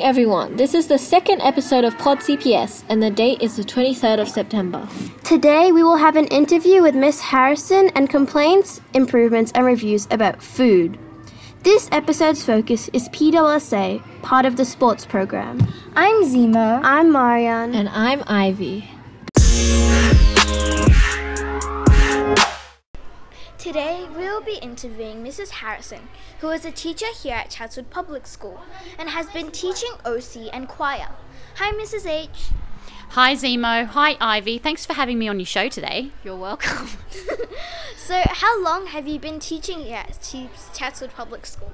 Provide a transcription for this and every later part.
morning, everyone. This is the second episode of Pod CPS, and the date is the 23rd of September. Today, we will have an interview with Miss Harrison and complaints, improvements, and reviews about food. This episode's focus is PWSA, part of the sports program. I'm Zemo. I'm Marian. And I'm Ivy. Will be interviewing Mrs. Harrison, who is a teacher here at Chatswood Public School and has been teaching OC and choir. Hi, Mrs. H. Hi Zemo. Hi Ivy. Thanks for having me on your show today. You're welcome. So, how long have you been teaching here at Chatswood Public School?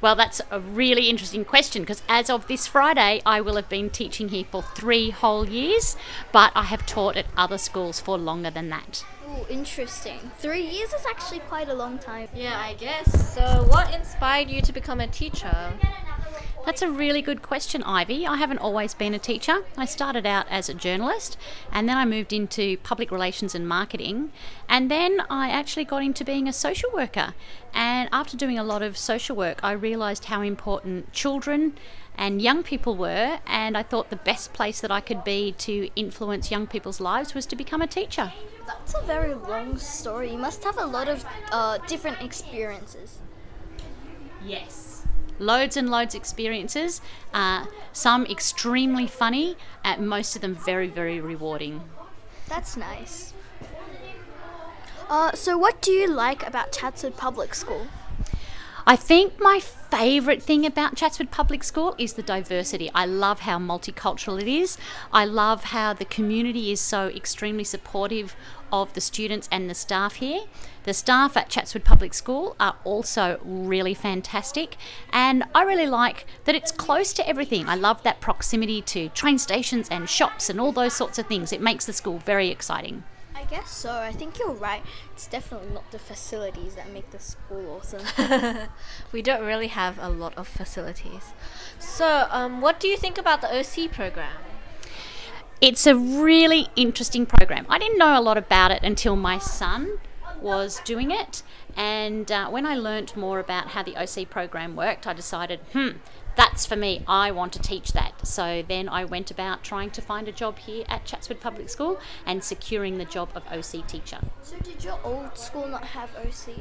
Well, that's a really interesting question because as of this Friday, I will have been teaching here for three whole years, but I have taught at other schools for longer than that. Oh, interesting. Three years is actually quite a long time. yeah, I guess. So, what inspired you to become a teacher? That's a really good question, Ivy. I haven't always been a teacher. I started out as a journalist and then I moved into public relations and marketing. And then I actually got into being a social worker. And after doing a lot of social work, I realised how important children and young people were. And I thought the best place that I could be to influence young people's lives was to become a teacher. That's a very long story. You must have a lot of uh, different experiences. Yes. Loads and loads of experiences, uh, some extremely funny, and most of them very, very rewarding. That's nice. Uh, so, what do you like about Chatswood Public School? I think my favourite thing about Chatswood Public School is the diversity. I love how multicultural it is. I love how the community is so extremely supportive of the students and the staff here. The staff at Chatswood Public School are also really fantastic, and I really like that it's close to everything. I love that proximity to train stations and shops and all those sorts of things. It makes the school very exciting. I guess so. I think you're right. It's definitely not the facilities that make the school awesome. we don't really have a lot of facilities. So, um, what do you think about the OC program? It's a really interesting program. I didn't know a lot about it until my son was doing it. And uh, when I learnt more about how the OC program worked, I decided, hmm, that's for me. I want to teach that. So then I went about trying to find a job here at Chatswood Public School and securing the job of OC teacher. so, did your old school not have OC?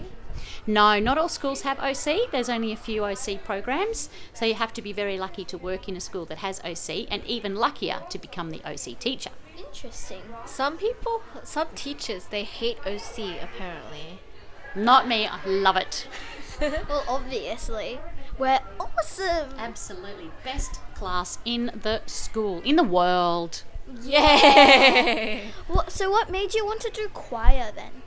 No, not all schools have OC. There's only a few OC programs. So you have to be very lucky to work in a school that has OC and even luckier to become the OC teacher. Interesting. Some people, some teachers, they hate OC apparently. Not me. I love it. well, obviously. We're awesome. Absolutely. Best class in the school, in the world. Yeah. What, so, what made you want to do choir then?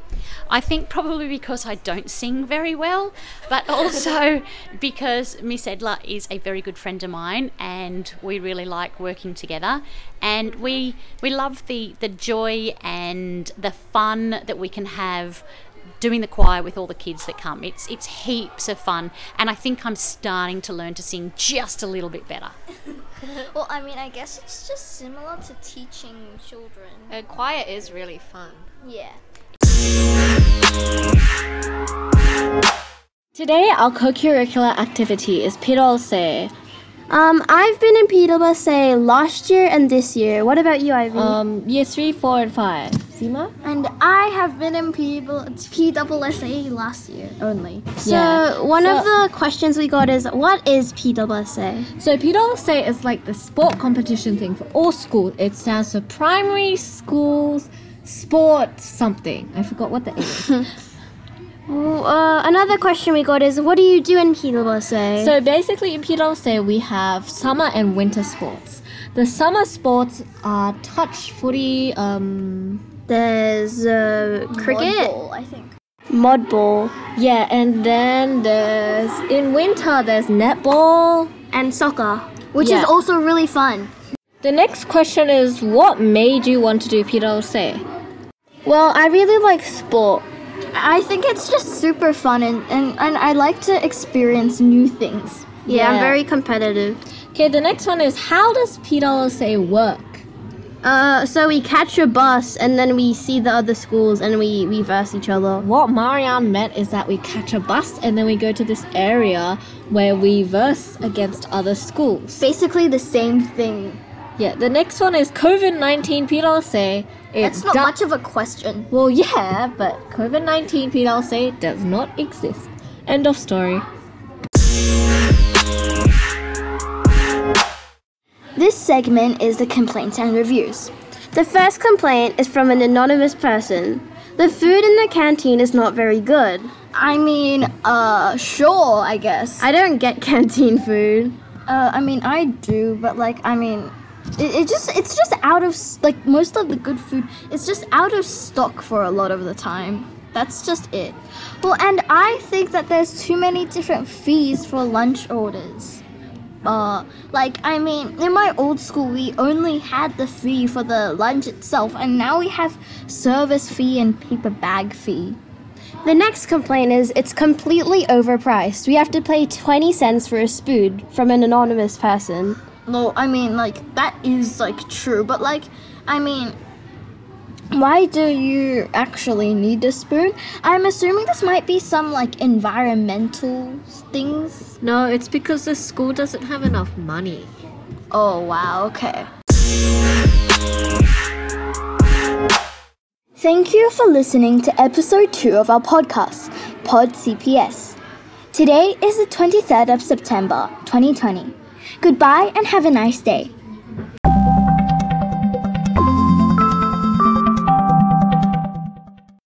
I think probably because I don't sing very well, but also because Miss Edler is a very good friend of mine and we really like working together and we we love the the joy and the fun that we can have doing the choir with all the kids that come. It's it's heaps of fun and I think I'm starting to learn to sing just a little bit better. Well, I mean, I guess it's just similar to teaching children. A choir is really fun. Yeah. Today, our co-curricular activity is Pirolse. Um, I've been in PWSA last year and this year. What about you, Ivy? Um, year three, four, and five. And I have been in PWSA last year only. so, yeah. one of the questions we got is what is PWSA? So Pirolse is like the sport competition thing for all schools. It stands for primary schools sport something. I forgot what the A is. Uh, another question we got is what do you do in PWSA? So basically, in Pirose, we have summer and winter sports. The summer sports are touch footy, um, there's uh, cricket, Ball, I think. mud ball, yeah, and then there's in winter there's netball. and soccer, which Yeah. is also really fun. The next question is, what made you want to do Pirose? Well, I really like sport. I think it's just super fun and, and, and I like to experience new things. Yeah, I'm very competitive. Okay, the next one is, how does Pirose work? Uh, so we catch a bus and then we see the other schools and we, we verse each other. What Marianne meant is that we catch a bus and then we go to this area where we verse against other schools. Basically the same thing. Yeah, the next one is COVID 19 PLSA. It's not much of a question. Well, yeah, but COVID 19 PLSA does not exist. End of story. This segment is the complaints and reviews. The first complaint is from an anonymous person. The food in the canteen is not very good. I mean, uh, sure, I guess. I don't get canteen food. Uh, I mean, I do, but like, I mean, it, it just it's just out of like most of the good food. It's just out of stock for a lot of the time. That's just it. Well, and I think that there's too many different fees for lunch orders. Uh, like I mean, in my old school, we only had the fee for the lunch itself, and now we have service fee and paper bag fee. The next complaint is it's completely overpriced. We have to pay 20 cents for a spoon from an anonymous person. No, I mean like that is like true, but like I mean why do you actually need a spoon? I'm assuming this might be some like environmental things. No, it's because the school doesn't have enough money. Oh wow, okay. Thank you for listening to episode 2 of our podcast, Pod CPS. Today is the 23rd of September, 2020. Goodbye and have a nice day.